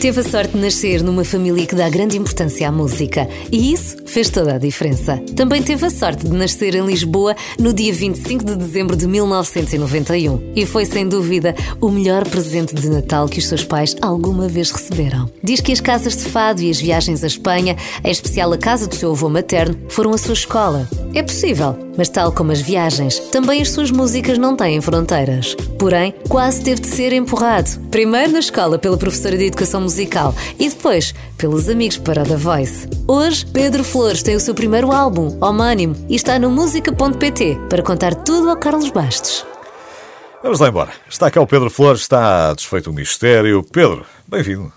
Teve a sorte de nascer numa família que dá grande importância à música. E isso fez toda a diferença. Também teve a sorte de nascer em Lisboa no dia 25 de dezembro de 1991 e foi sem dúvida o melhor presente de Natal que os seus pais alguma vez receberam. Diz que as casas de fado e as viagens à Espanha, em especial a casa do seu avô materno, foram a sua escola. É possível, mas tal como as viagens, também as suas músicas não têm fronteiras. Porém, quase teve de ser empurrado. Primeiro na escola pela professora de educação musical e depois pelos amigos para a The Voice. Hoje, Pedro Flores tem o seu primeiro álbum, homónimo, e está no música.pt para contar tudo ao Carlos Bastos. Vamos lá embora. Está cá o Pedro Flores, está desfeito o mistério. Pedro, bem-vindo.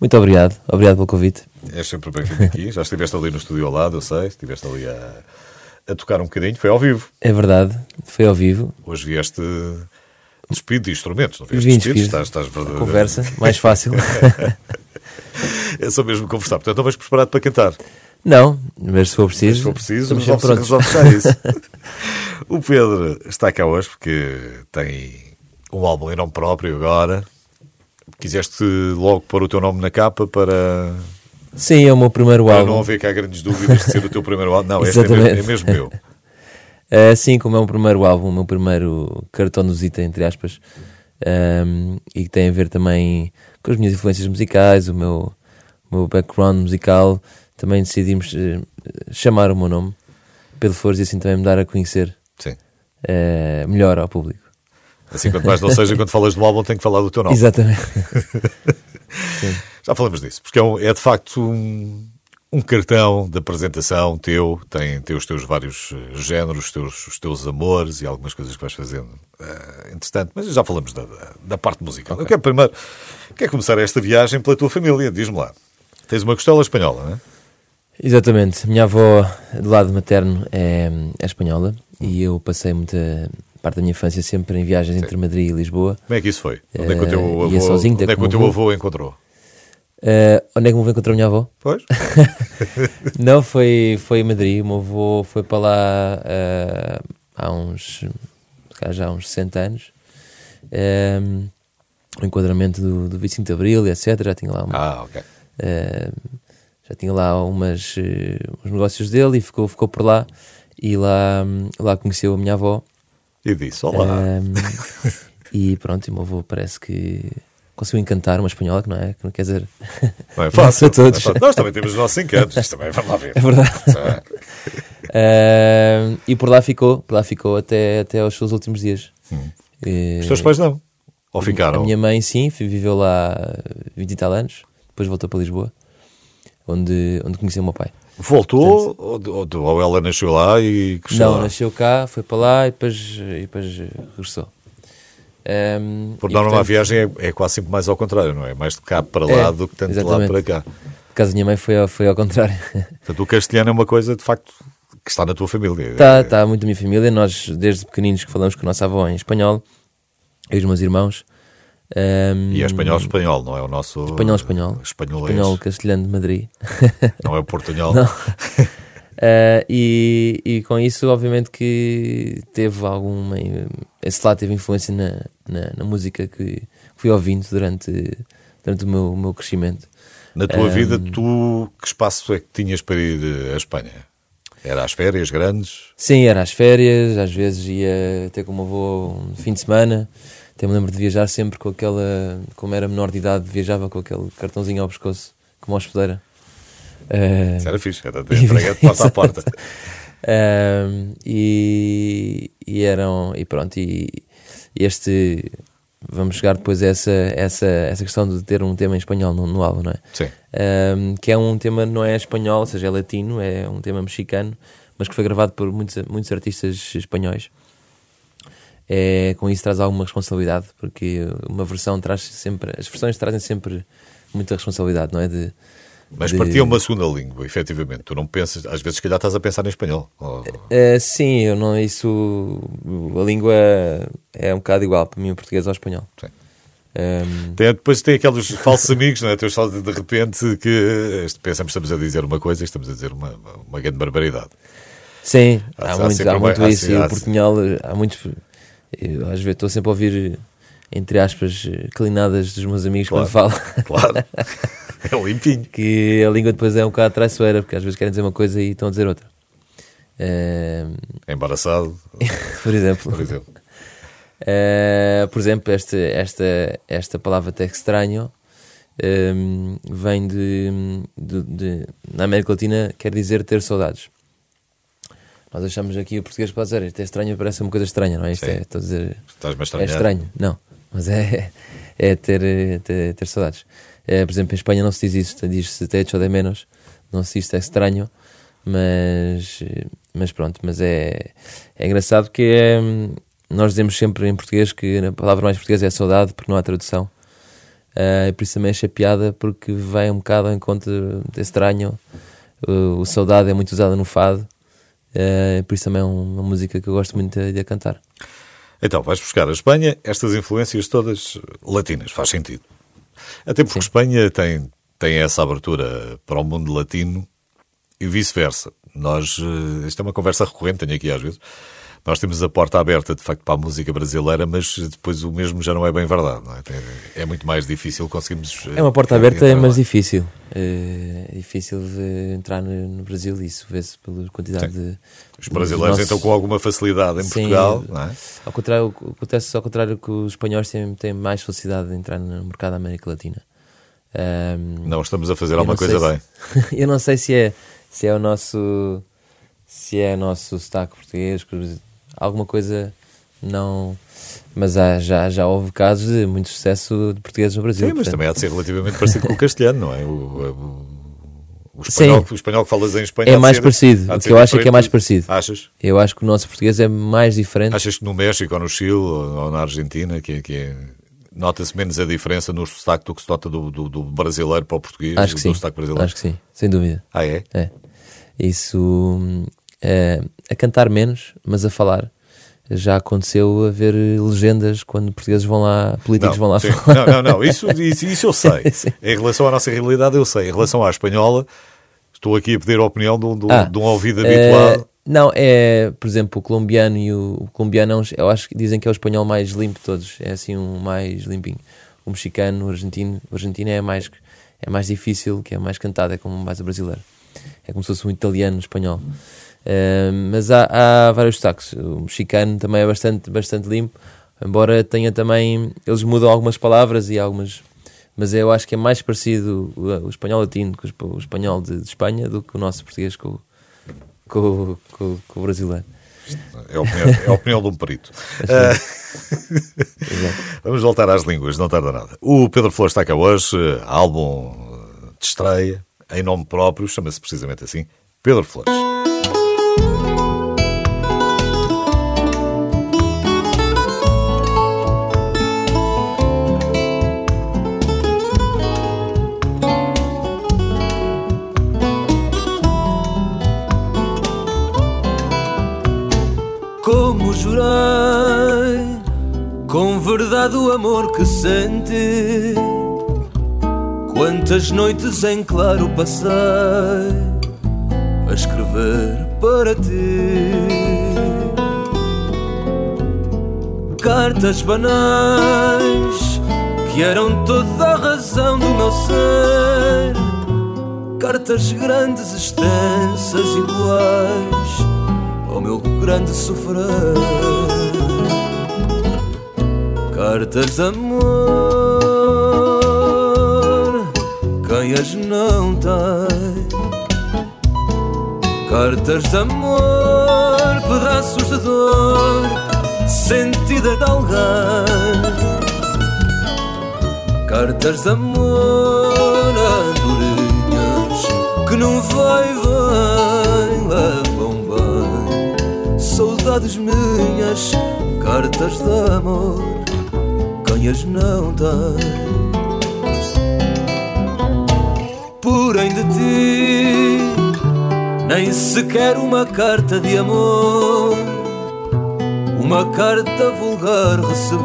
Muito obrigado, obrigado pelo convite. És sempre bem-vindo aqui. Já estiveste ali no estúdio ao lado, eu sei. Estiveste ali a, a tocar um bocadinho. Foi ao vivo. É verdade, foi ao vivo. Hoje vieste despido de instrumentos, não vieste Vim despido? despido. Estás, estás... Conversa, mais fácil. é só mesmo conversar. Portanto, não vais preparado para cantar. Não, mas se for preciso, Se for preciso, estamos sempre resolve, prontos. resolve fechar isso. o Pedro está cá hoje porque tem um álbum em nome próprio agora. Quiseste logo pôr o teu nome na capa para, Sim, é o meu primeiro para álbum. não haver cá grandes dúvidas de ser o teu primeiro álbum. Não, este é mesmo, é mesmo meu. É, sim, como é o primeiro álbum, o meu primeiro cartão de visita, entre aspas, ehm, e que tem a ver também com as minhas influências musicais, o meu, o meu background musical. Também decidimos eh, chamar o meu nome, Pedro Flores, e assim também me dar a conhecer eh, melhor ao público. Assim, quanto mais não seja, quando falas do álbum, tem que falar do teu nome. Exatamente. Já falamos disso, porque é, um- é de facto um, um cartão de apresentação teu, tem, tem os teus vários eh, géneros, os teus, os teus amores e algumas coisas que vais fazendo eh, entretanto, mas já falamos da, da, parte musical. Eu quero primeiro, quero começar esta viagem pela tua família, diz-me lá. Tens uma costela espanhola, não é? Exatamente. Minha avó, do lado materno, é, é espanhola e eu passei muita parte da minha infância sempre em viagens entre Madrid e Lisboa. Como é que isso foi? Onde é que o teu Eh, avô, sozinho, onde é que o teu avô encontrou? Eh, onde é que me vou encontrar a minha avó? Pois? Não, foi, foi em Madrid. O meu avô foi para lá eh, há uns, já há uns 60 anos. Eh, o enquadramento do, do 25 de Abril etc. Já tinha lá uma, Ah, ok. eh, já tinha lá umas, uns negócios dele e ficou, ficou por lá. E lá, lá conheceu a minha avó. E disse, olá. Ahm, e pronto, e o meu avô parece que conseguiu encantar uma espanhola, que não é? Que não quer dizer. Não é fácil. não é fácil. Nós também temos os nossos encantos, isto também, vamos lá ver. É verdade. Ah, Ahm, e por lá ficou, por lá ficou até, até aos seus últimos dias. E- Os teus pais não? Ou ficaram? A minha mãe, sim, viveu lá 20 e tal anos, depois voltou para Lisboa, onde, onde conheceu o meu pai. Voltou ou, ou, ou ela nasceu lá e cresceu Não, lá? nasceu cá, foi para lá e depois, e depois regressou. Ahm, Por e, norma, a viagem é, é quase sempre mais ao contrário, não é? Mais de cá para lá É, do que tanto de lá para cá. Por causa da minha mãe foi, ao- foi ao contrário. Portanto, o castelhano é uma coisa, de facto, que está na tua família. Está tá muito a minha família. Nós, desde pequeninos, que falamos com a nossa avó em espanhol, eu e os meus irmãos. Ahm, E é espanhol, espanhol, não é o nosso... Espanhol, espanhol. Espanholês. Espanhol castelhano de Madrid. Não é o portunhol. Não. Ah, e, e com isso, obviamente, que teve alguma. Esse lado teve influência na, na, na música que fui ouvindo durante, durante o meu, o meu crescimento. Na tua Ahm. vida, tu, que espaço é que tinhas para ir eh, à Espanha? Era às férias grandes? Sim, era às férias, às vezes ia até com o meu avô um fim de semana. Até me lembro de viajar sempre com aquela. Como era menor de idade, viajava com aquele cartãozinho ao pescoço, como hospedeira. Ah, Isso era fixe, era de entrega de passa à porta. Ahm, e, e eram e pronto e, este vamos chegar depois a essa, essa, essa questão de ter um tema em espanhol no, no álbum, não é? Sim. Ahm, que é um tema não é espanhol, ou seja, é latino, é um tema mexicano, mas que foi gravado por muitos, muitos artistas espanhóis. É, com isso traz alguma responsabilidade, porque uma versão traz sempre, as versões trazem sempre muita responsabilidade, não é? De, Mas de- partia uma segunda língua, efetivamente. Tu não pensas, às vezes, se calhar estás a pensar em espanhol. Ou- É, sim, eu não, isso. A língua é um bocado igual para mim, o português ao espanhol. Sim. Ehm, Tem- depois tem aqueles falsos amigos, não é? Teus falsos de repente que eh, pensamos que estamos a dizer uma coisa e estamos a dizer uma, uma grande barbaridade. sim, Há- há, há muito, sempre há uma- muito há- isso. e o portunhol, há muitos. Eu, às vezes estou sempre a ouvir entre aspas, clinadas dos meus amigos Claro. quando falo. Claro. É limpinho. que a língua depois é um bocado traiçoeira, porque às vezes querem dizer uma coisa e estão a dizer outra. Eh, Embaraçado, por exemplo. por exemplo. Eh, por exemplo, esta, esta, esta palavra até estranho ehm, vem de, de, de- Na América Latina quer dizer ter saudades. Nós achamos aqui o português para dizer isto é estranho, parece uma coisa estranha, não é? Isto Sim. é, estou a dizer, Estás-me a é estranho. Não, mas é, é ter, ter, ter saudades. Eh, por exemplo, em Espanha não se diz isso, diz-se te echo de menos, não se diz isto é estranho, mas, eh, mas pronto, mas é, é engraçado que é, nós dizemos sempre em português que a palavra mais portuguesa é saudade, porque não há tradução. Por isso também achei piada, porque vem um bocado ao encontro de estranho. O, saudade é muito usada no fado, por isso também é uma música que eu gosto muito de, de cantar. Então, vais buscar a Espanha, estas influências todas latinas, faz sentido. Até porque Espanha tem, tem essa abertura para o mundo latino e vice-versa. Nós, eh, isto é uma conversa recorrente, tenho aqui às vezes. Nós temos a porta aberta, de facto, para a música brasileira, mas depois o mesmo já não é bem verdade. Não é? É muito mais difícil conseguirmos. eh, É uma porta aberta, lá. mas difícil. É difícil de entrar no, Brasil, isso vê-se pela quantidade de. Os brasileiros dos entram com alguma facilidade em Sim, Portugal, não é? Ao contrário, acontece ao contrário que os espanhóis têm, têm mais facilidade de entrar no mercado da América Latina. Ahm, Não estamos a fazer alguma coisa bem. se- eu não sei se é, se é o nosso. Se é o nosso sotaque português, que alguma coisa não. Mas há, já, já houve casos de muito sucesso de portugueses no Brasil. Sim, mas portanto- também há de ser relativamente parecido com o castelhano, não é? O, o, o espanhol, o espanhol que falas em Espanha É mais ser- parecido. O que eu acho é que é mais parecido. Achas? Eu acho que o nosso português é mais diferente. Achas que no México ou no Chile ou, ou na Argentina que, é- que é- nota-se menos a diferença no sotaque do que se nota do, do, do brasileiro para o português? acho que sim. sotaque brasileiro? Acho que sim, sem dúvida. Ah, é? É. Isso é, a cantar menos, mas a falar. Já aconteceu haver legendas quando portugueses vão lá, políticos vão lá sim. falar. não, não, não, isso, isso, isso eu sei. Em relação à nossa realidade, eu sei. Em relação à espanhola, estou aqui a pedir a opinião de um, de um- Ah, de um ouvido habituado. não, é, por exemplo, o colombiano e o, o colombiano, é um- eu acho que dizem que é o espanhol mais limpo de todos, é assim um mais limpinho. O mexicano, o argentino, o argentino é mais, é mais difícil, que é mais cantado, é como mais o brasileiro. É como se fosse um italiano no espanhol. Mas há, há vários sotaques. O mexicano também é bastante, bastante limpo, embora tenha também. Eles mudam algumas palavras e algumas. Mas eu acho que é mais parecido o, o espanhol latino com o espa- o espanhol de, de Espanha do que o nosso português com, o- com, com, com o brasileiro. É a opinião, é a opinião de um perito. Ah, Vamos voltar às línguas, não tarda nada. O Pedro Flores está cá hoje, álbum de estreia, em nome próprio, chama-se precisamente assim, Pedro Flores. Verdade o amor que senti. Quantas noites em claro passei a escrever para ti. Cartas banais que eram toda a razão do meu ser. Cartas grandes, extensas, iguais ao meu grande sofrer. Cartas de amor, quem as não tem? Cartas de amor, pedaços de dor, sentidas de alguém. Cartas de amor, andorinhas que não vai bem, levam bem. Saudades minhas, cartas de amor, quem as não tem. Porém de ti, nem sequer uma carta de amor, uma carta vulgar recebi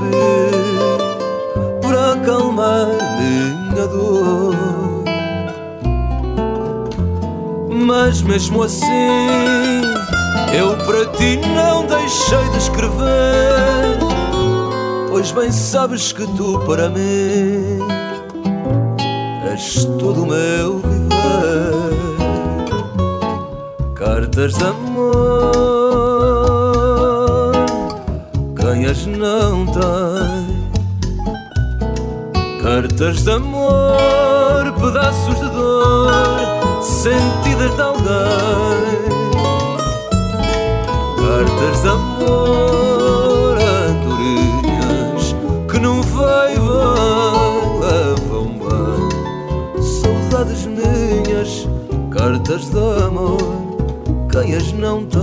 para acalmar minha dor. Mas mesmo assim, eu para ti não deixei de escrever. Pois bem sabes que tu para mim és todo o meu viver. Cartas de amor, quem as não tem? Cartas de amor, pedaços de dor, sentidas de alguém. Cartas de amor, cartas de amor, quem as não tem?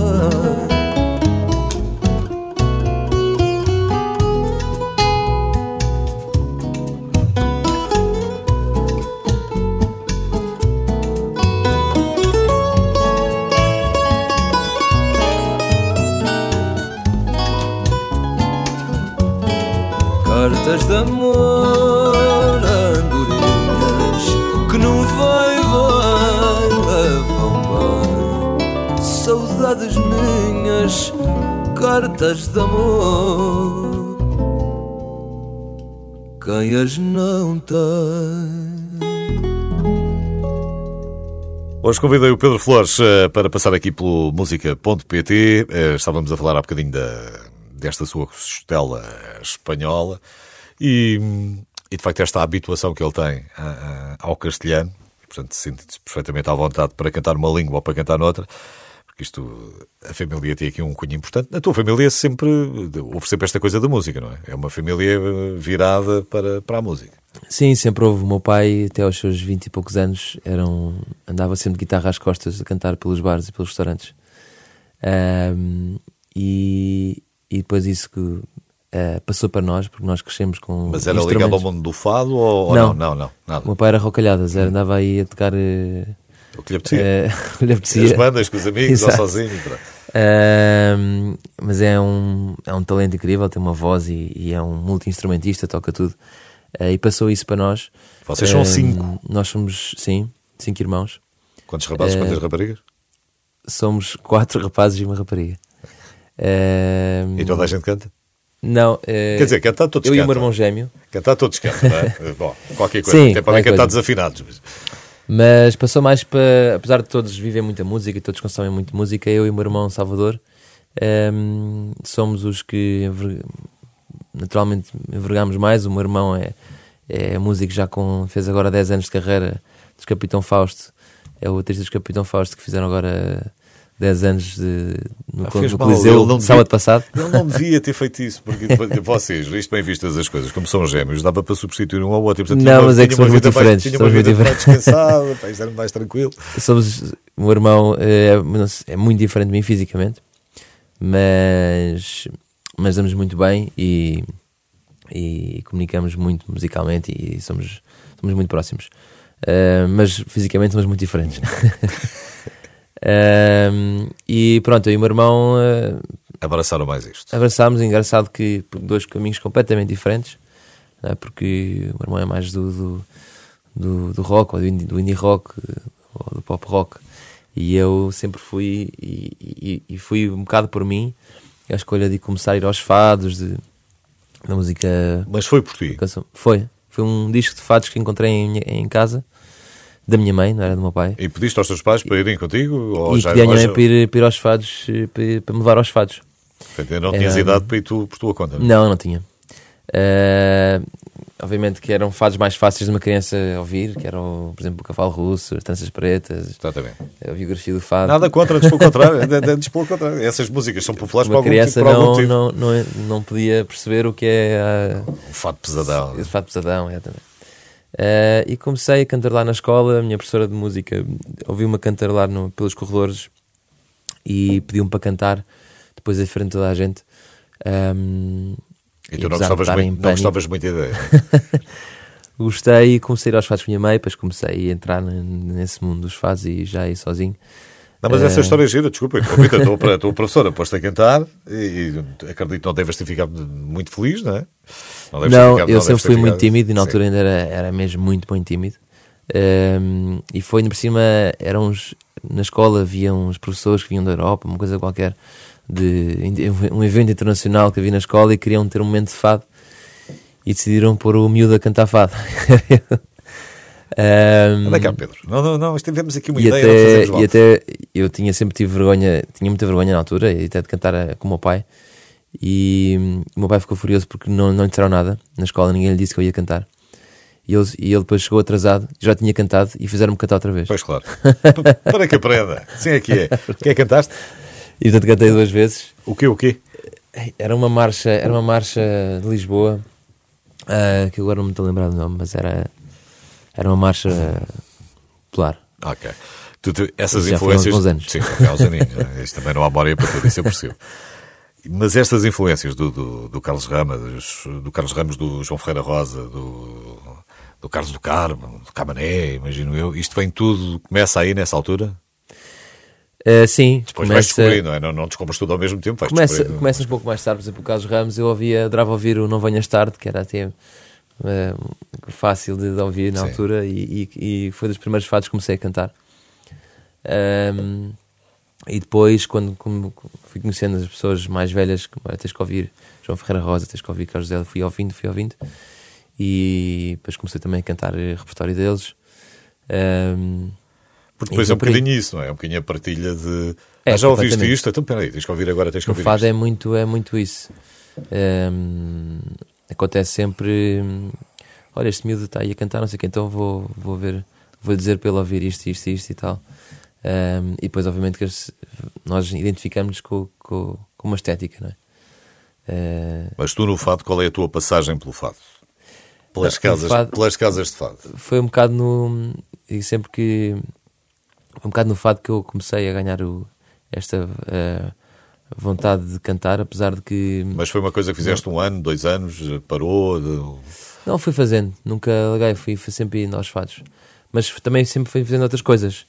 Cartas de amor, cartas de amor. Quem as não tem? Hoje convidei o Pedro Flores eh, para passar aqui pelo música.pt. Eh, Estávamos a falar há bocadinho da, desta sua costela espanhola e, e, de facto esta habituação que ele tem a- ao castelhano, portanto sente-se perfeitamente à vontade para cantar uma língua ou para cantar noutra, porque isto, a família tem aqui um cunho importante. Na tua família sempre, houve sempre esta coisa da música, não é? É uma família eh, virada para, para a música. Sim, sempre houve. O meu pai, até aos seus 20 e poucos anos, era um- andava sempre de guitarra às costas a cantar pelos bares e pelos restaurantes. Ahm, e, e depois isso que eh, passou para nós, porque nós crescemos com. Mas era ligado ao mundo do fado ou, Não. não? Não, não, nada. O meu pai era rocalhadas, era, andava aí a tocar. eh, O que lhe apetecia. que lhe apetecia. As bandas com os amigos ou sozinho. Ahm, mas é um, é um talento incrível, tem uma voz e, e é um multi-instrumentista, toca tudo. Eh, e passou isso para nós. Vocês são cinco? Nós somos, sim, cinco irmãos. Quantos rapazes, Eh, quantas raparigas? Somos quatro rapazes e uma rapariga. E toda a gente canta? Não, Quer dizer, cantar todos eu e o meu irmão gêmeo, Cantar todos cantam, não é? Bom, qualquer coisa. Sim, Até podem cantar coisa. desafinados. mas- mas passou mais para, apesar de todos viverem muita música e todos consomem muito música, eu e o meu irmão Salvador ahm, somos os que naturalmente envergamos mais. O meu irmão é, é músico já com, fez agora 10 anos de carreira dos Capitão Fausto, é o baterista dos Capitão Fausto que fizeram agora 10 anos de, no, Ah, no Coliseu devia- sábado passado. Ele não devia ter feito isso, porque depois- vocês, isto bem vistas as coisas, como são gêmeos, dava para substituir um ao outro. portanto, Não, uma- mas é que somos muito mais- diferentes, uma somos muito vida mais diferentes. descansada, para estar mais tranquilo. somos o meu irmão é, é muito diferente de mim fisicamente mas mas damos muito bem e, e comunicamos muito musicalmente e somos somos muito próximos Ah, mas fisicamente somos muito diferentes Ah, e pronto eu e o meu irmão ah, Abraçaram mais isto. abraçámos engraçado que por dois caminhos completamente diferentes é? porque o meu irmão é mais do, do, do, do rock ou do indie, do indie rock ou do pop rock e eu sempre fui e, e- e fui um bocado por mim a escolha de começar a ir aos fados de, da música Mas foi por ti. foi foi um disco de fados que encontrei em, em casa da minha mãe, não era do meu pai E pediste aos teus pais para irem contigo? Ou e já, pedi à minha mãe para ir, para ir aos fados para, para me levar aos fados Portanto, não tinhas Eh, idade para ir tu, por tua conta. não é? Não, não tinha. Eh, obviamente que eram fados mais fáceis de uma criança ouvir, que eram, por exemplo, o Cavalo Russo, as Tranças Pretas, Exatamente. a biografia do fado. Nada contra, antes pelo contrário. antes pelo contrário. Essas músicas são populares uma algum, criança algum não, motivo. não, não, não podia perceber o que é a, Um fato pesadão. esse fado pesadão. exatamente. Eh, e comecei a cantarolar na escola. A minha professora de música ouviu-me a cantarolar no, pelos corredores e pediu-me para cantar depois em frente a toda a gente. Ehm, E tu não gostavas, muito, não gostavas muito da ideia. Gostei e comecei a ir aos fados com a minha mãe, depois comecei a entrar nesse mundo dos fados e já ia sozinho. Não, mas essa Eh, história é gira, desculpa, Rita, a tua, professora pôs-te a cantar e, e acredito que não deves ter ficado muito feliz, não é? ter Não, ficado- eu deves sempre fui muito tímido e na Sim. altura ainda era, era mesmo muito, muito tímido. Ehm, e foi por cima, eram uns, na escola havia uns professores que vinham da Europa, uma coisa qualquer, de um evento internacional que havia na escola e queriam ter um momento de fado. e decidiram pôr o miúdo a cantar fado. um, Anda cá, Pedro. Não, não, não. Tivemos aqui uma e ideia. até, não e até eu tinha sempre tive vergonha, tinha muita vergonha na altura, e até de cantar eh, com o meu pai. E hum, o meu pai ficou furioso porque não, não lhe disseram nada na escola, ninguém lhe disse que eu ia cantar. E ele, e ele depois chegou atrasado, já tinha cantado e fizeram-me cantar outra vez. Pois claro. Para que aprenda. Sim, é que é. O que é que cantaste? E portanto cantei duas vezes. O quê, o quê? Era uma marcha, era uma marcha de Lisboa, ah, que agora não me estou a lembrar do nome, mas era, era uma marcha popular. Ok. Tu, tu- essas já foi há influências. anos. Sim, foi há uns aninhos. Isto também não há memória para tudo, isso eu percebo. Mas estas influências do, do, do Carlos Rama, dos- do Carlos Ramos, do João Ferreira Rosa, do, do Carlos do Carmo, do Camané, imagino eu, isto vem tudo, começa aí nessa altura? Ah, sim, Depois vais começa, descobrindo, não é? Não, não descobres tudo ao mesmo tempo, vais começa, começa um pouco mais tarde, por exemplo, o Carlos Ramos, eu ouvia, adorava ouvir o Não Venhas Tarde, que era até fácil de, de ouvir na Sim. altura, e, e, e foi dos primeiros fados que comecei a cantar. Ahm, e depois, quando, como fui conhecendo as pessoas mais velhas, tens que ouvir João Ferreira Rosa, tens que ouvir Carlos Zé, fui ouvindo, fui ouvindo. E depois comecei também a cantar eh, repertório deles. Ahm, Porque depois é um por aí. bocadinho isso, não é? É um bocadinho a partilha de. É, ah, já ouviste isto? Então peraí, tens que ouvir agora, tens que o ouvir fado isto. é muito, é muito isso. Ahm, acontece sempre. hum, Olha, este miúdo está aí a cantar, não sei o que, então vou, vou ver, vou dizer para ele ouvir isto, isto, isto e tal. Ahm, e depois, obviamente, que nós identificamos com, com, com uma estética, não é? Ah, Mas tu no fado, qual é a tua passagem pelo fado? Pelas, Não, casas, fado- pelas casas de fado. foi um bocado no. E sempre que. Foi um bocado no fado que eu comecei a ganhar o, esta ah, vontade de cantar, apesar de que. Mas foi uma coisa que fizeste um ano, dois anos, parou. de- Não, fui fazendo, nunca larguei, fui, fui sempre indo aos fados. Mas também sempre fui fazendo outras coisas.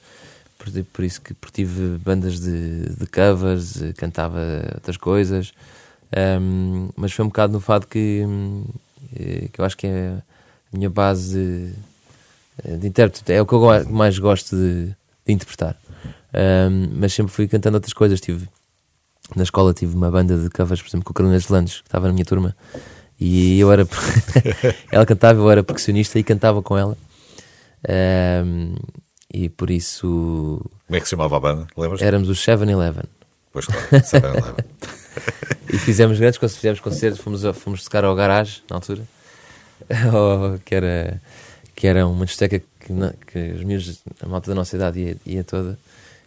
Por, por isso que porque tive bandas de, de covers, eh, cantava outras coisas. Ahm, mas foi um bocado no fado que, eh, que eu acho que é a minha base eh, de intérprete. É o que eu mais gosto de, de interpretar. Ahm, mas sempre fui cantando outras coisas. Tive, na escola tive uma banda de covers, por exemplo, com a Carolina Deslandes, que estava na minha turma. E eu era. ela cantava, eu era percussionista e cantava com ela. Ahm, e por isso Como é que se chamava a banda? Lembras? éramos os 7-Eleven. Pois claro, Seven Eleven. E fizemos grandes concertos, fizemos concertos, fomos, fomos tocar ao garage na altura, que, era, que era uma discoteca que, que os miúdos, a malta da nossa idade ia, ia toda,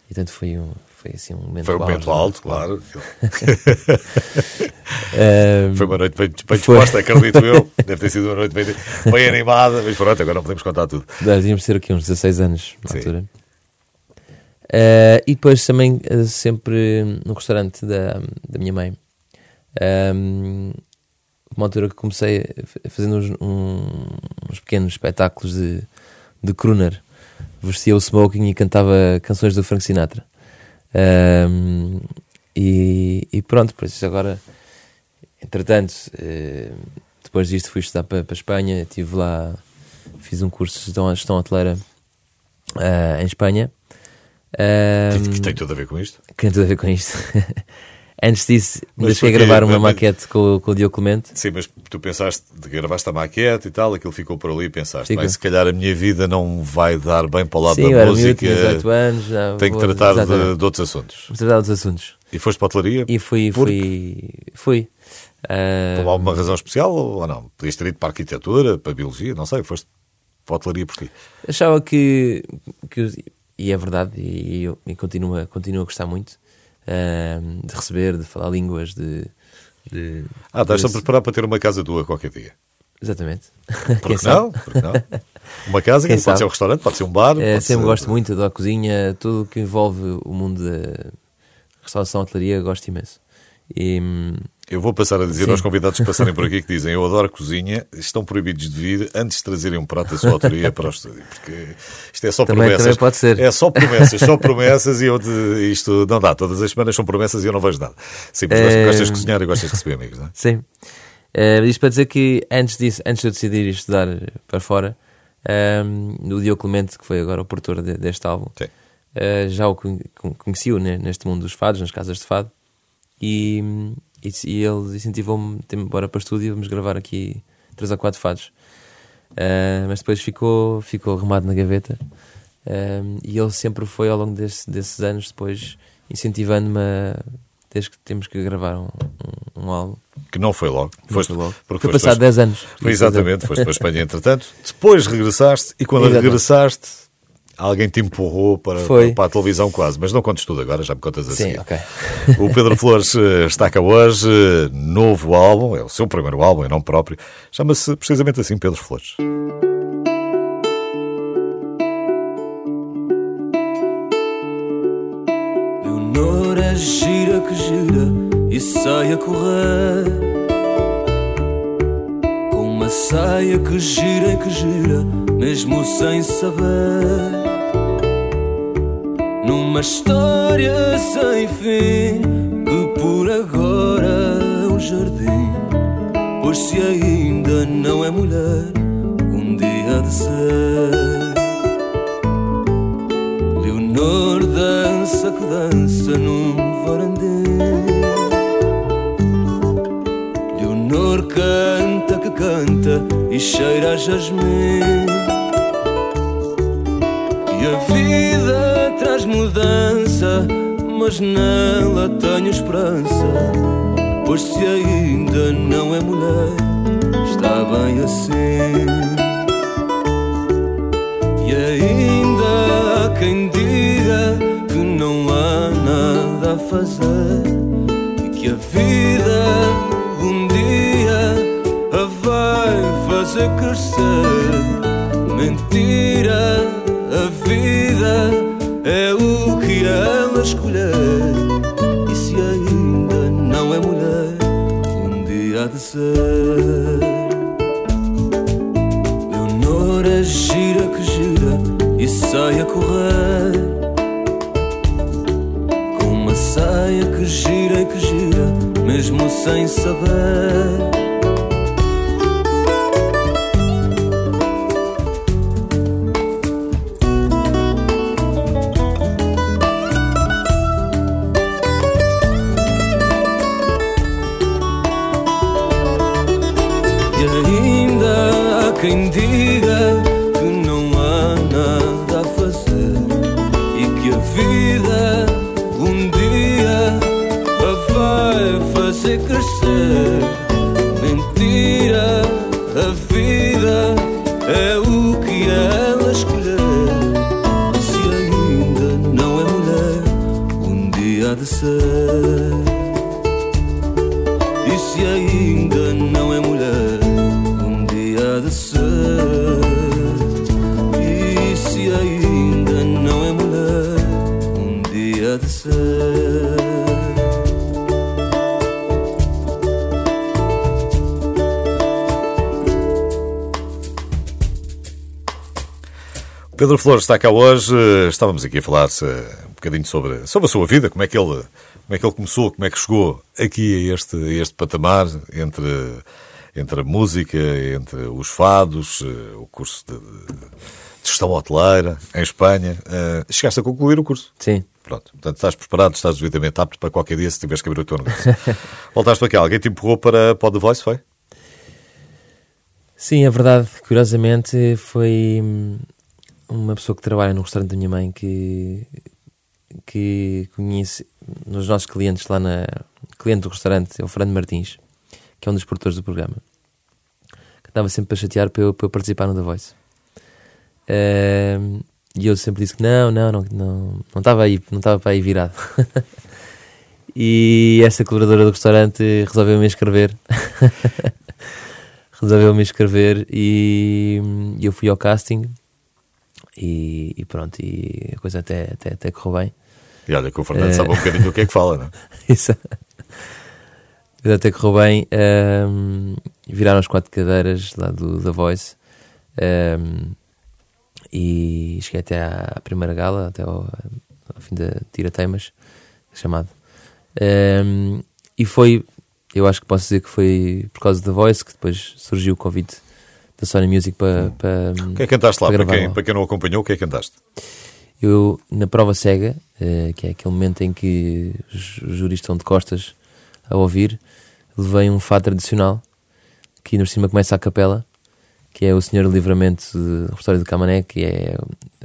e tanto foi, um, foi assim um momento Foi um momento alto, claro. Ahm, Foi uma noite bem, bem Foi. disposta, acredito eu. Deve ter sido uma noite bem, bem animada, mas pronto, agora não podemos contar tudo. Devíamos ter aqui uns 16 anos na Sim. altura. Eh, e depois também eh, sempre no restaurante da, da minha mãe. Ahm, uma altura que comecei fazendo uns, um- uns pequenos espetáculos de, de crooner. Vestia o smoking e cantava canções do Frank Sinatra. Ahm, e, e pronto, por isso agora, entretanto, eh, depois disto fui estudar para, para a Espanha, estive lá, fiz um curso de gestão, gestão hoteleira ah, em Espanha. Ahm, Que tem tudo a ver com isto. que tem tudo a ver com isto. Antes disso, Mas deixei porquê? gravar uma Mas- maquete com, o- com o Diogo Clemente. Sim, mas tu pensaste, gravaste a maquete e tal, aquilo ficou por ali e pensaste, bem, se calhar a minha vida não vai dar bem para o lado Sim, da música, tinha 18 anos. já tenho que vou- tratar de, de outros assuntos. Vou tratar dos assuntos. E foste para a hotelaria? E fui, Por- fui, fui. Ah, Por alguma razão especial ou não? Podias ter ido para a arquitetura, para a biologia, não sei, foste para a hotelaria porquê? achava que, que e é verdade, e, e continuo, a- continuo a gostar muito ah, de receber, de falar línguas, de. de Ah, estás-te a preparar para ter uma casa tua qualquer dia. Exatamente. Por que não? Por que não? Uma casa Quem que pode ser um restaurante, pode ser um bar. É, sempre ser- gosto muito da cozinha, tudo o que envolve o mundo da restauração, hotelaria, gosto imenso. E, hum, Eu vou passar a dizer Sim. aos convidados que passarem por aqui que dizem eu adoro cozinha, estão proibidos de vir antes de trazerem um prato da sua autoria para o estúdio, porque isto é só Também- promessas. também pode ser. É só promessas, só promessas e eu de- isto não dá. Todas as semanas são promessas e eu não vejo nada. Sim, mas É... gostas de cozinhar e gostas de receber amigos, não é? sim. Eh, isto para dizer que antes disso, antes de eu decidir ir estudar para fora, hum, o Diogo Clemente, que foi agora o produtor de- deste álbum, eh, já o con- con- conheci-o ne- neste mundo dos fados, nas casas de fado, e, e, e ele incentivou-me, tem-me bora para o estúdio, vamos gravar aqui, três ou quatro fados. Uh, mas depois ficou, ficou arrumado na gaveta. Uh, e ele sempre foi, ao longo desse, desses anos, depois incentivando-me a. Desde que temos que gravar um, um, um álbum. Que não foi logo. Não foi logo. Porque foi passado 10 anos. Foi exatamente, foste para a Espanha entretanto. Depois regressaste e quando exatamente. regressaste Alguém te empurrou para, para, para, a televisão quase, mas não contes tudo agora, já me contas assim. Sim, ok. o Pedro Flores eh, está cá hoje, novo álbum, é o seu primeiro álbum, em nome próprio. Chama-se precisamente assim Pedro Flores. Leonora gira que gira e sai a correr Com uma saia que gira e que gira, mesmo sem saber numa história sem fim que por agora é um jardim. Pois se ainda não é mulher, um dia de ser. Leonor dança que dança num varandinho. Leonor canta que canta e cheira a jasmim. E a vida mudança, mas nela tenho esperança. Pois se ainda não é mulher, está bem assim. E ainda há quem diga que não há nada a fazer e que a vida um dia a vai fazer crescer. Ela escolher. E se ainda não é mulher, um dia há de ser. Leonora gira que gira e sai a correr. Com uma saia que gira e que gira, mesmo sem saber. Pedro Flores está cá hoje. Estávamos aqui a falar um bocadinho sobre, sobre a sua vida, como é que ele, como é que ele começou, como é que chegou aqui a este, a este patamar entre entre a música, entre os fados, eh, o curso de, de gestão hoteleira em Espanha. Uh, chegaste a concluir o curso? Sim. Pronto. Portanto, estás preparado, estás devidamente apto para qualquer dia se tiveres que abrir o teu negócio. Voltaste para cá. Alguém te empurrou para, para o The Voice, foi? Sim, é verdade. Curiosamente, foi uma pessoa que trabalha no restaurante da minha mãe que, que conhece nos nossos clientes lá na cliente do restaurante, é o Fernando Martins que é um dos produtores do programa, que estava sempre para chatear para eu, para eu participar no The Voice. Uh, e eu sempre disse que não, não, não, não, não estava aí, não estava para aí virado. e esta colaboradora do restaurante resolveu-me escrever. resolveu-me escrever e eu fui ao casting e, e, pronto, e a coisa até, até, até correu bem. E olha que o Fernando uh, sabe um bocadinho o que é que fala, não é? Isso até correu bem. Um, viraram as quatro cadeiras lá do The Voice. Um, e cheguei até à primeira gala, até ao, ao fim da Tira Temas, chamado. Um, e foi, eu acho que posso dizer que foi por causa da Voice que depois surgiu o convite da Sony Music para. para o que é que cantaste lá? Para, para, quem, para quem não acompanhou, o que é que cantaste? Eu, na prova cega, uh, que é aquele momento em que os juristas estão de costas a ouvir, levei um fado tradicional que ainda por cima começa a capela, que é o Senhor Livramento do Repertório do Camané, que é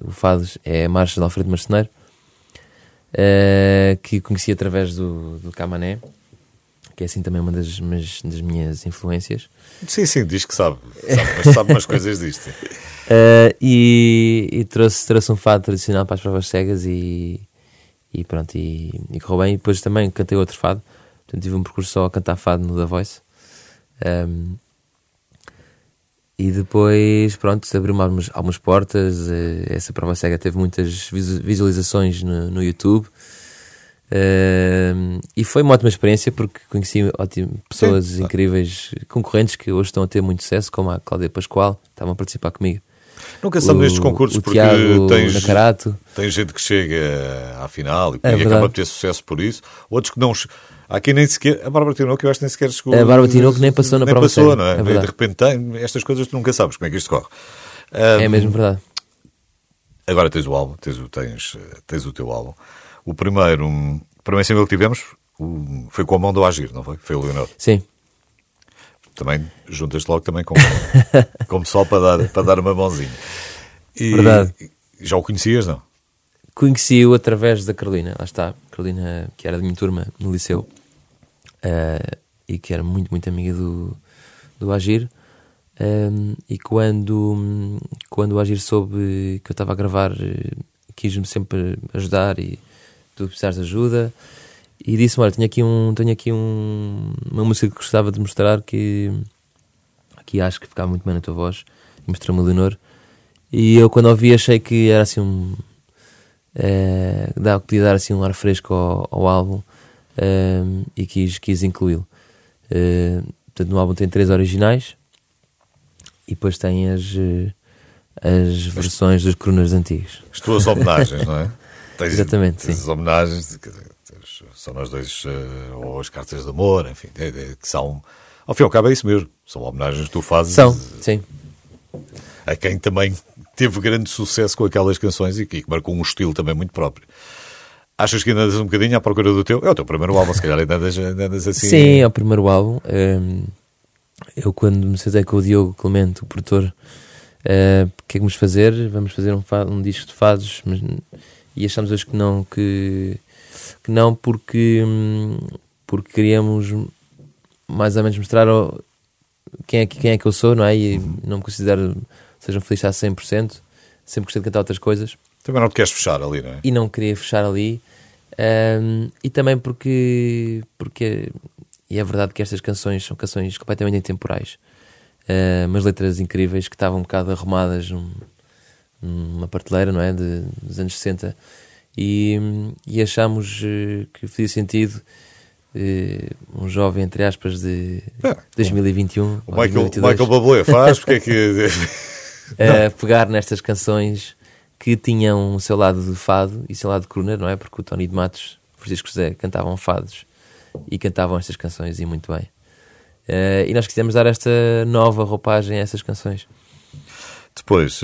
o fado, é a marcha de Alfredo Marceneiro, uh, que conheci através do, do Camané, que é assim também uma das, das minhas influências. Sim, sim, diz que sabe, sabe mas sabe umas coisas disto. Uh, e, e trouxe, trouxe um fado tradicional para as provas cegas e, e pronto, e, e correu bem. E depois também cantei outro fado, portanto tive um percurso só a cantar fado no The Voice. Um, e depois, pronto, abriu-me algumas, algumas portas. Uh, essa prova cega teve muitas visualizações no, no YouTube. Uh, e foi uma ótima experiência porque conheci ótimo, pessoas Sim. incríveis, concorrentes que hoje estão a ter muito sucesso, como a Cláudia Pascoal, estavam a participar comigo. Nunca sabe nestes concursos porque Tiago tens, Nacarato. tens gente que chega à final e, é e acaba a ter sucesso por isso, outros que não. Há quem nem sequer. A Bárbara Tinoco, eu acho que nem sequer chegou. A Bárbara Tinoco nem passou na nem prova passou, não é? é de repente tem. Estas coisas tu nunca sabes como é que isto corre. Um, é mesmo verdade. Agora tens o álbum, tens, tens, tens o teu álbum. O primeiro, um, primeiro single que tivemos foi com a mão do Agir, não foi? Foi o Leonardo. Sim também juntas logo também com, como só para dar, para dar uma mãozinha. E, Verdade. Já o conhecias, não? Conheci-o através da Carolina, lá está, Carolina, que era de minha turma no liceu uh, e que era muito, muito amiga do, do Agir. Um, eh, e quando, quando o Agir soube que eu estava a gravar, eh, quis-me sempre ajudar e tu precisares de ajuda e disse-me: Olha, tenho aqui, um, tenho aqui um, uma música que gostava de mostrar que, que acho que ficava muito bem na tua voz. E mostrou-me o Leonor. E eu, quando ouvi, achei que era assim um. É, dá, podia dar assim um ar fresco ao, ao álbum é, e quis, quis incluí-lo. É, portanto, no álbum tem três originais e depois tem as, as versões dos crooners antigos. As tuas homenagens, não é? Tens, Exatamente, tens sim. as homenagens, são nós dois, uh, ou as cartas de amor, enfim, que são, ao fim e ao cabo é isso mesmo, são homenagens que tu fazes. São, sim. A quem também teve grande sucesso com aquelas canções e que marcou um estilo também muito próprio. Achas que ainda andas um bocadinho à procura do teu? É o teu primeiro álbum, se calhar ainda andas, ainda andas assim. Sim, é o primeiro álbum. Um, eu, quando me sentei com o Diogo Clemente, o produtor, uh, o que é que vamos fazer? Vamos fazer um, um disco de fados, mas, e achamos hoje que não, que que não porque, porque queríamos mais ou menos mostrar quem é, quem é que eu sou, não é? E não me considero seja feliz a 100%, sempre gostei de cantar outras coisas. Também não te queres fechar ali, não é? E não queria fechar ali. Um, e também porque, porque e é verdade que estas canções são canções completamente intemporais. Uh, umas letras incríveis que estavam um bocado arrumadas num, numa prateleira, não é? De, dos anos 60 e, e achamos uh, que fazia sentido uh, um jovem, entre aspas, de é, 2021. O Michael, Michael Bublé faz, porque é que. uh, pegar nestas canções que tinham o seu lado de fado e o seu lado de crooner, não é? Porque o Tony de Matos, Francisco José cantavam fados e cantavam estas canções e muito bem. Uh, e nós quisemos dar esta nova roupagem a essas canções. Depois,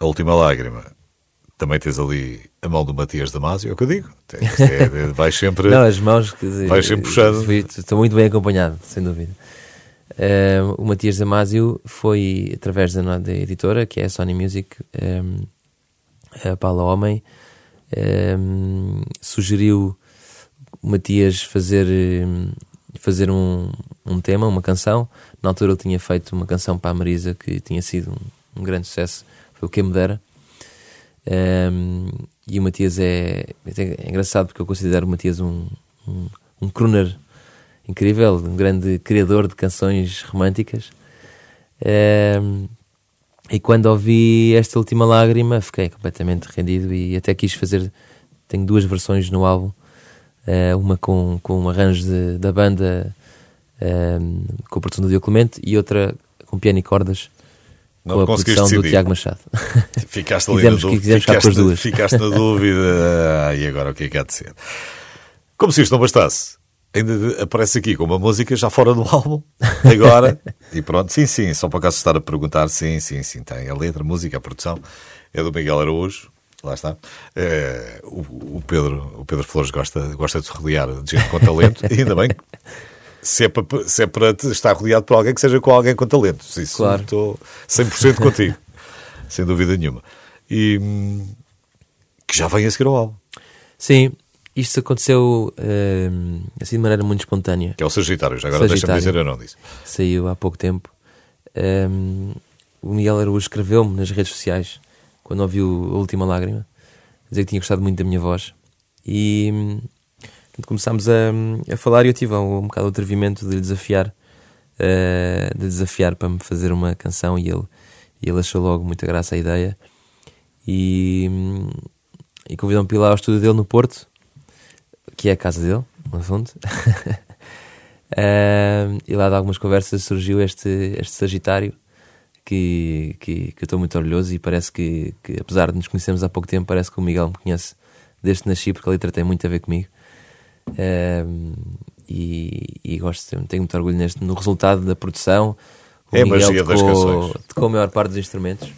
a última lágrima também tens ali a mão do Matias Damasio, é o que eu digo. É, é, vais sempre. Não, as mãos que vais sempre puxando. Estou muito bem acompanhado, sem dúvida. Uh, o Matias Damasio foi através da, da, editora, que é a Sony Music, um, a Paula Homem, um, sugeriu o Matias fazer, fazer um, um tema, uma canção. Na altura ele tinha feito uma canção para a Marisa que tinha sido um, um grande sucesso, foi o Que Me Dera. Um, e o Matias é, é, engraçado porque eu considero o Matias um, um, um crooner incrível, um grande criador de canções românticas. Um, e quando ouvi esta última lágrima, fiquei completamente rendido e até quis fazer. Tenho duas versões no álbum, uh, uma com, com um arranjo de, da banda um, com a produção do Diogo Clemente e outra com piano e cordas não com a produção decidir. do Tiago Machado. Ficaste ali na dúvida. Ficaste, ficaste na dúvida. Ah, e agora o que é que há de ser? Como se isto não bastasse. Ainda aparece aqui com uma música já fora do álbum, agora, e pronto, sim, sim, só para acaso estar a perguntar, sim, sim, sim, tem a letra, a música, a produção, é do Miguel Araújo, lá está. É, o, o, Pedro, o Pedro Flores gosta, gosta de se rodear de gente com talento, e ainda bem se é, para, se é para estar rodeado por alguém que seja com alguém com talento. Isso Claro. estou 100% contigo, sem dúvida nenhuma. E hum, que já vem a seguir ao álbum, Sim, isto aconteceu ehm, assim de maneira muito espontânea. que é o Sagitário. Já agora deixa-me dizer, eu não disse. Saiu há pouco tempo. Ehm, o Miguel Araújo escreveu-me nas redes sociais quando ouviu a última lágrima, dizer que tinha gostado muito da minha voz. E começámos a, a falar e eu tive um, um bocado o atrevimento de lhe desafiar, eh, de desafiar para me fazer uma canção e ele, ele achou logo muita graça a ideia. E, e convidou-me para ir lá ao estúdio dele no Porto, que é a casa dele, no fundo. Ahm, e lá de algumas conversas surgiu este, este Sagitário que, que, que eu estou muito orgulhoso e parece que, que, apesar de nos conhecermos há pouco tempo, parece que o Miguel me conhece desde que nasci, porque a letra tem muito a ver comigo. Ahm, e, e gosto, tenho muito orgulho neste, no resultado da produção. O É a Miguel magia das tocou, canções. tocou a maior parte dos instrumentos,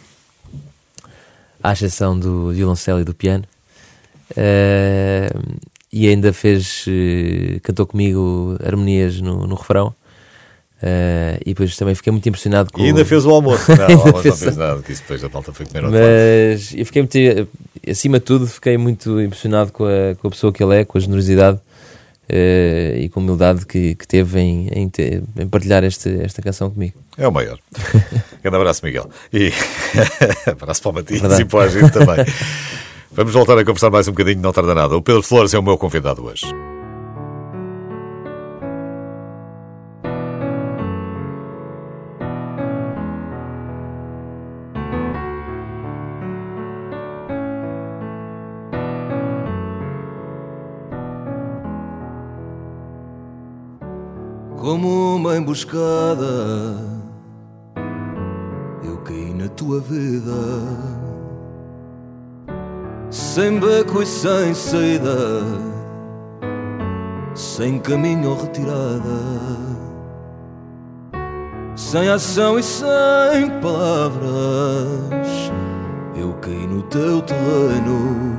à exceção do violoncelo e do piano. Ahm, e ainda fez, eh, cantou comigo harmonias no, no refrão. Eh, e depois também fiquei muito impressionado com E ainda fez o almoço. Não, o almoço não fez nada, que isso depois a malta foi comer outra mas eu fiquei muito, acima de tudo, fiquei muito impressionado com a, com a pessoa que ele é, com a generosidade eh, e com a humildade que, que teve em, em, em partilhar este, esta canção comigo. É o maior. Grande abraço, Miguel. E abraço para o Matias Verdade. e para a gente também. Vamos voltar a conversar mais um bocadinho, não tarda nada. O Pedro Flores é o meu convidado hoje. Como uma emboscada, eu caí na tua vida, sem beco e sem saída, sem caminho ou retirada, sem ação e sem palavras. Eu caí no teu terreno.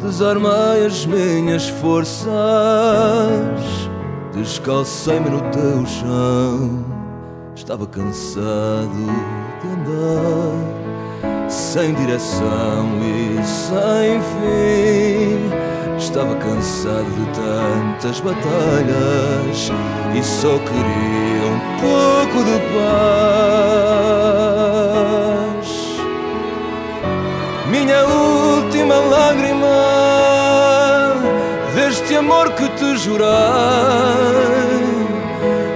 Desarmai as minhas forças, descalcei-me no teu chão. Estava cansado de andar sem direção e sem fim. Estava cansado de tantas batalhas e só queria um pouco amor que te jurei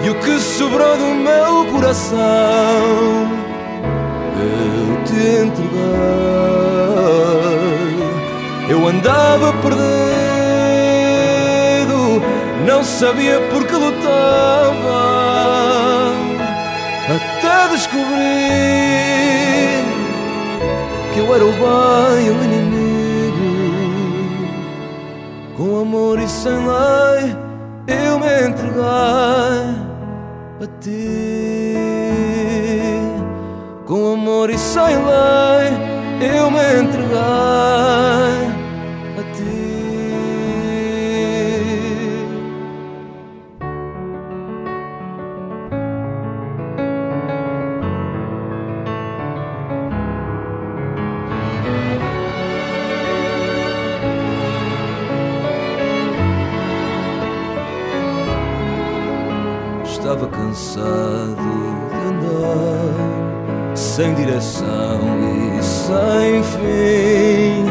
e o que sobrou do meu coração eu te entreguei. Eu andava perdido, não sabia por que lutava até descobrir que eu era o bem amor e sem lei, eu me entreguei a ti. Com amor e sem lei, eu me entreguei sem direção e sem fim.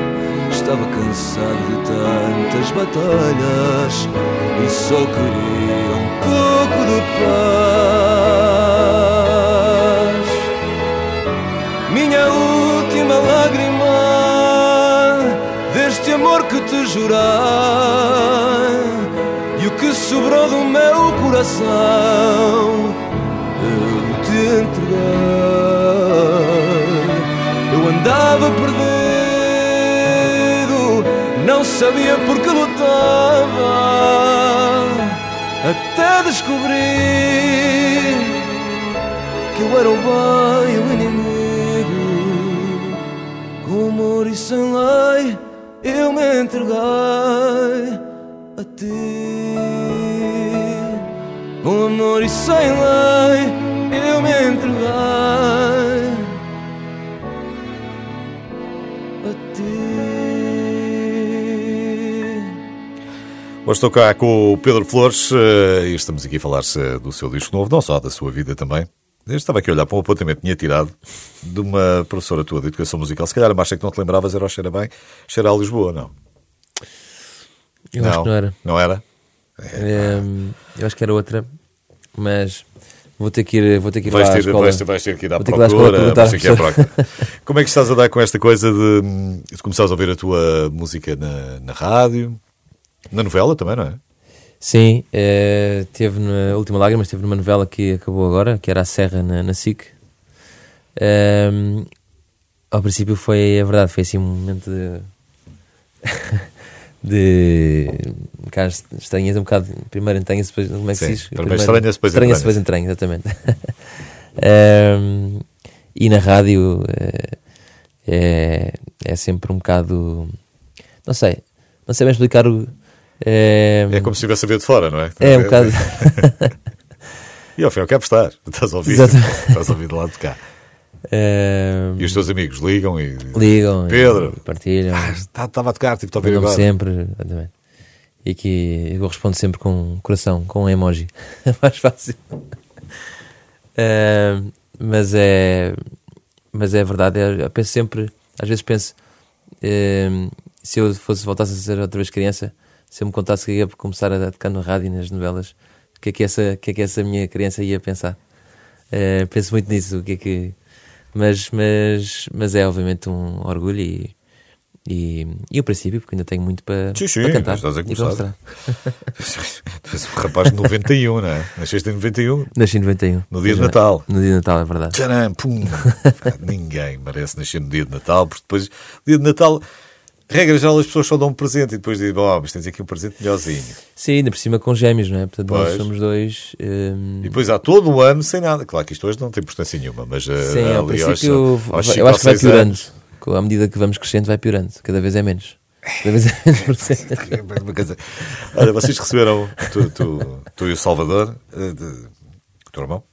Estava cansado de tantas batalhas e só queria um pouco de paz. Minha última lágrima deste amor que te jurei e o que sobrou do meu coração andava perdido, não sabia por que lutava, até descobrir que eu era o bem e o inimigo. Com amor e sem lei, eu me entreguei a ti. Com amor e sem lei eu me entreguei Hoje estou cá com o Pedro Flores eh, e estamos aqui a falar-se do seu disco novo, não só da sua vida também. Eu estava aqui a olhar para um apontamento que tinha tirado de uma professora tua de educação musical. Se calhar a marcha que não te lembravas era o Cheira Bem, Cheira a Lisboa, não? Eu acho que não era. Não era? Ehm, eu acho que era outra, mas vou ter que ir, vou ter que ir Vais lá à ter, escola. vais, ter, vais ter que ir à Vou à procura. ter que ir à à procura. Como é que estás a dar com esta coisa de, de começares a ouvir a tua música na, na rádio? Na novela também, não é? Sim, eh, teve na Última Lágrima, teve numa novela que acabou agora, que era A Serra na, na SIC. Ehm, ao princípio foi, é verdade, foi assim um momento de. de. um bocado estranhas, um bocado. Primeiro entranha-se, depois. Como é que Sim, se diz? primeiro estranha-se, depois estranha-se, depois entranha, exatamente. Ehm, e na rádio eh, é, é sempre um bocado. Não sei, não sei bem explicar o. eh, É como se estivesse a ver de fora, não é? é um bocado. E ao fim e ao cabo estás. Estás a ouvir. Exatamente. Estás a ouvir do lado de cá. eh, E os teus amigos ligam e. ligam, e Pedro. partilham, Ah, estava a tocar, tive de ouvir ligam agora. sempre, exatamente. E que eu respondo sempre com um coração, com um emoji. É mais fácil. Eh, mas é mas é verdade, é- eu penso sempre, às vezes penso eh, se eu fosse voltasse a ser outra vez criança, se eu me contasse que ia começar a tocar no rádio e nas novelas, o que é que essa, que é que essa minha criança ia pensar? Eh, penso muito nisso, o que é que mas, mas, mas é obviamente um orgulho e, e, e o princípio, porque ainda tenho muito para, Sim, sim, para cantar estás a começar. Tu és um rapaz de 91, não é? Nasceste em 91. Nasci em 91. No dia de Mas, Natal. No dia de Natal, é verdade. Tcharam, pum. Ninguém merece nascer no dia de Natal, porque depois, dia de Natal, regra geral, as pessoas só dão um presente e depois dizem, oh, mas tens aqui um presente melhorzinho. Sim, ainda por cima com gêmeos, não é? Portanto, Pois. nós somos dois. hum, E depois há todo o ano sem nada. Claro que isto hoje não tem importância nenhuma, mas eh, sim, ao ali aos- princípio, aos cinco eu acho que vai piorando. anos- Com- À medida que vamos crescendo, vai piorando. Cada vez é menos. Cada vez é menos presente. Dizer, Olha, vocês receberam, tu, tu, tu e o Salvador, eh, de, o teu irmão,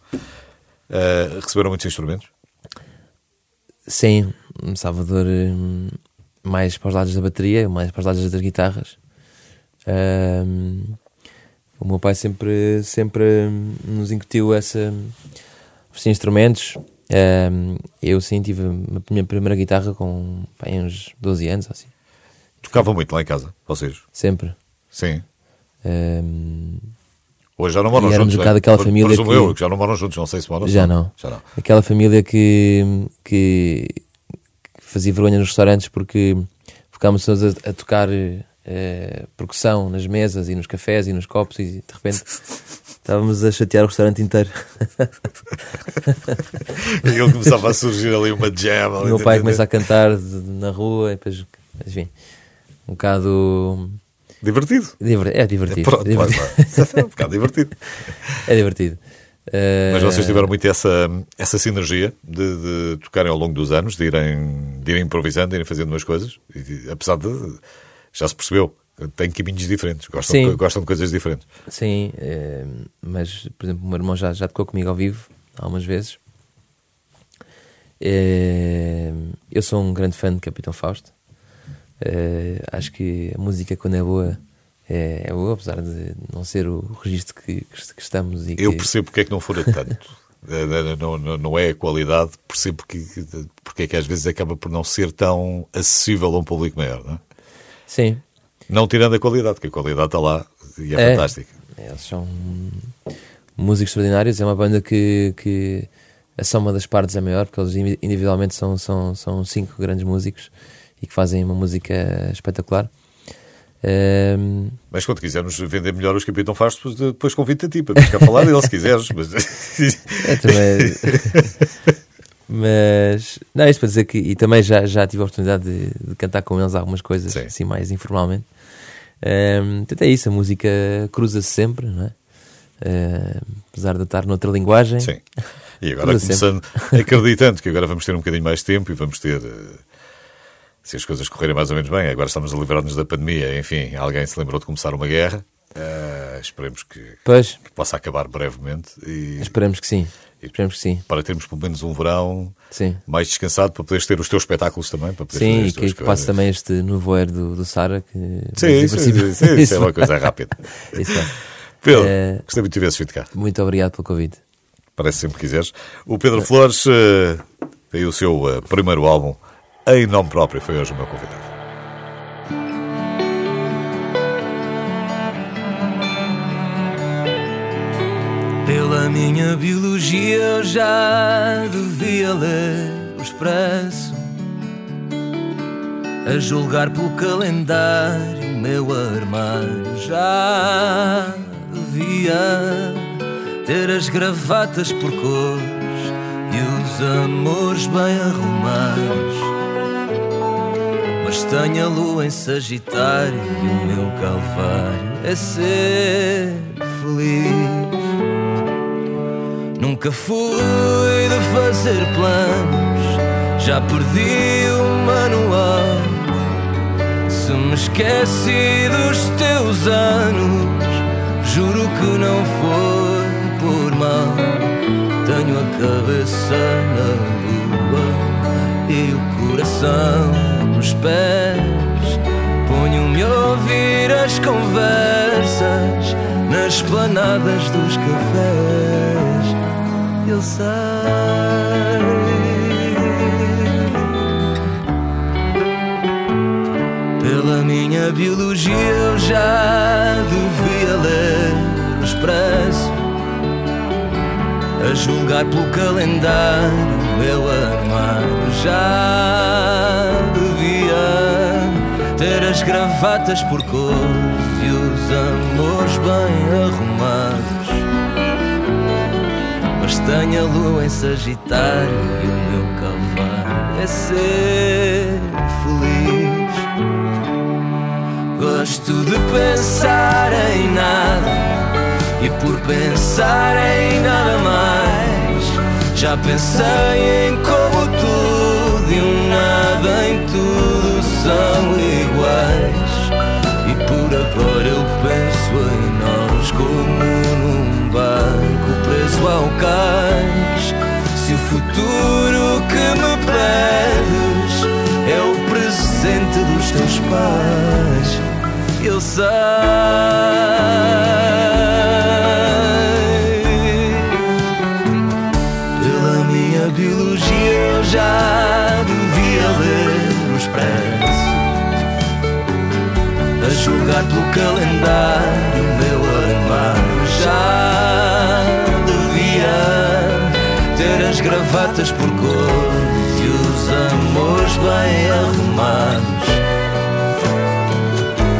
eh, receberam muitos instrumentos? Sim, um Salvador hum, mais para os lados da bateria, mais para os lados das guitarras. Hum, o meu pai sempre, sempre nos incutiu essa, esses instrumentos. Hum, eu sim tive a minha primeira guitarra com pá, uns 12 anos, assim. Tocavam muito lá em casa, vocês? Sempre. Sim. Hum, Hoje já não moram juntos. um bocado né? aquela família que- eu, que já não moram juntos, não sei se moram Já não. Já não. aquela família que que fazia vergonha nos restaurantes porque ficámos todos a, a tocar eh, percussão nas mesas e nos cafés e nos copos e de repente estávamos a chatear o restaurante inteiro. E ele começava a surgir ali uma jam. O meu pai começa a cantar de- na rua e depois, enfim, um bocado. Divertido. diver- É divertido. Pronto, é divertido. lá, lá. É um bocado divertido. É divertido. Eh, Mas vocês tiveram muito essa, essa sinergia de, de tocarem ao longo dos anos, de irem, de irem improvisando, de irem fazendo umas coisas, e, apesar de. Já se percebeu, têm caminhos diferentes, gostam, de, gostam de coisas diferentes. Sim, eh, mas por exemplo, o meu irmão já, já tocou comigo ao vivo algumas vezes. Eh, eu sou um grande fã de Capitão Fausto. Eh, acho que a música, quando é boa, é, é boa, apesar de não ser o registro que, que, que estamos. E Eu que, percebo porque é que não fora tanto. Eh, não, não, não é a qualidade, percebo que, porque é que às vezes acaba por não ser tão acessível a um público maior. Não, é? Sim, não tirando a qualidade, porque a qualidade está lá e é, É. fantástica. eles são músicos extraordinários. É uma banda que, que a soma das partes é maior, porque eles indi- individualmente são, são, são cinco grandes músicos e que fazem uma música espetacular. Ehm, Mas quando quisermos vender melhor os Capitão Fausto, depois, convido-te a ti para ficar a falar dele se quiseres. Mas... é também. Mas, não, isto para dizer que. E também já, já tive a oportunidade de, de cantar com eles algumas coisas, Sim. assim, mais informalmente. Ehm, portanto, é isso, a música cruza-se sempre, não é? Ehm, apesar de estar noutra linguagem. Sim. E agora começando, acreditando que agora vamos ter um bocadinho mais de tempo e vamos ter, eh, se as coisas correrem mais ou menos bem, agora estamos a livrar-nos da pandemia, enfim, alguém se lembrou de começar uma guerra. Uh, esperemos que, que possa acabar brevemente e esperemos que sim. Esperemos que sim. para termos pelo menos um verão Sim. mais descansado para poderes ter os teus espetáculos também. Para poderes Sim, e que, que passe também este novo air do, do Sara. Que Sim, sim, isso é uma coisa rápida. Isso vai. Pedro, Eh, gostei muito de tivesses vindo cá. Muito obrigado pelo convite. Parece sempre que quiseres. O Pedro Flores eh, tem o seu eh, primeiro álbum em nome próprio. Foi hoje o meu convidado. Pela minha biologia eu já devia ler o expresso A julgar pelo calendário meu armário já devia Ter as gravatas por cores e os amores bem arrumados Mas tenho a lua em Sagitário e o meu calvário é ser feliz Nunca fui de fazer planos, já perdi o manual. Se me esqueci dos teus anos, juro que não foi por mal. Tenho a cabeça na lua e o coração nos pés. Ponho-me a ouvir as conversas nas planadas dos cafés. Eu sei. Pela minha biologia eu já devia ler o expresso A julgar pelo calendário meu armário já Ter as gravatas por cores e os amores bem arrumados mas tenho a lua em Sagitário e o meu calvário é ser feliz. Gosto de pensar em nada e por pensar em nada mais. Já pensei em como futuro que me pedes é o presente dos teus pais, eu sei. Pela minha biologia eu já devia ler o expresso A julgar pelo calendário as gravatas por cores e os amores bem arrumados.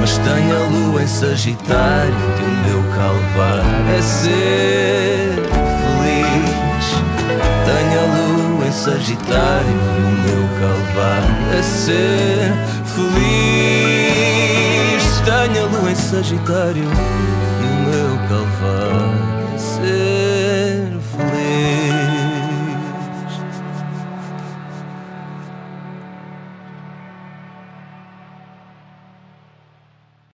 Mas tenho a lua em Sagitário e o meu calvário é ser feliz. Tenho a lua em Sagitário e o meu calvário é ser feliz. Tenho a lua em Sagitário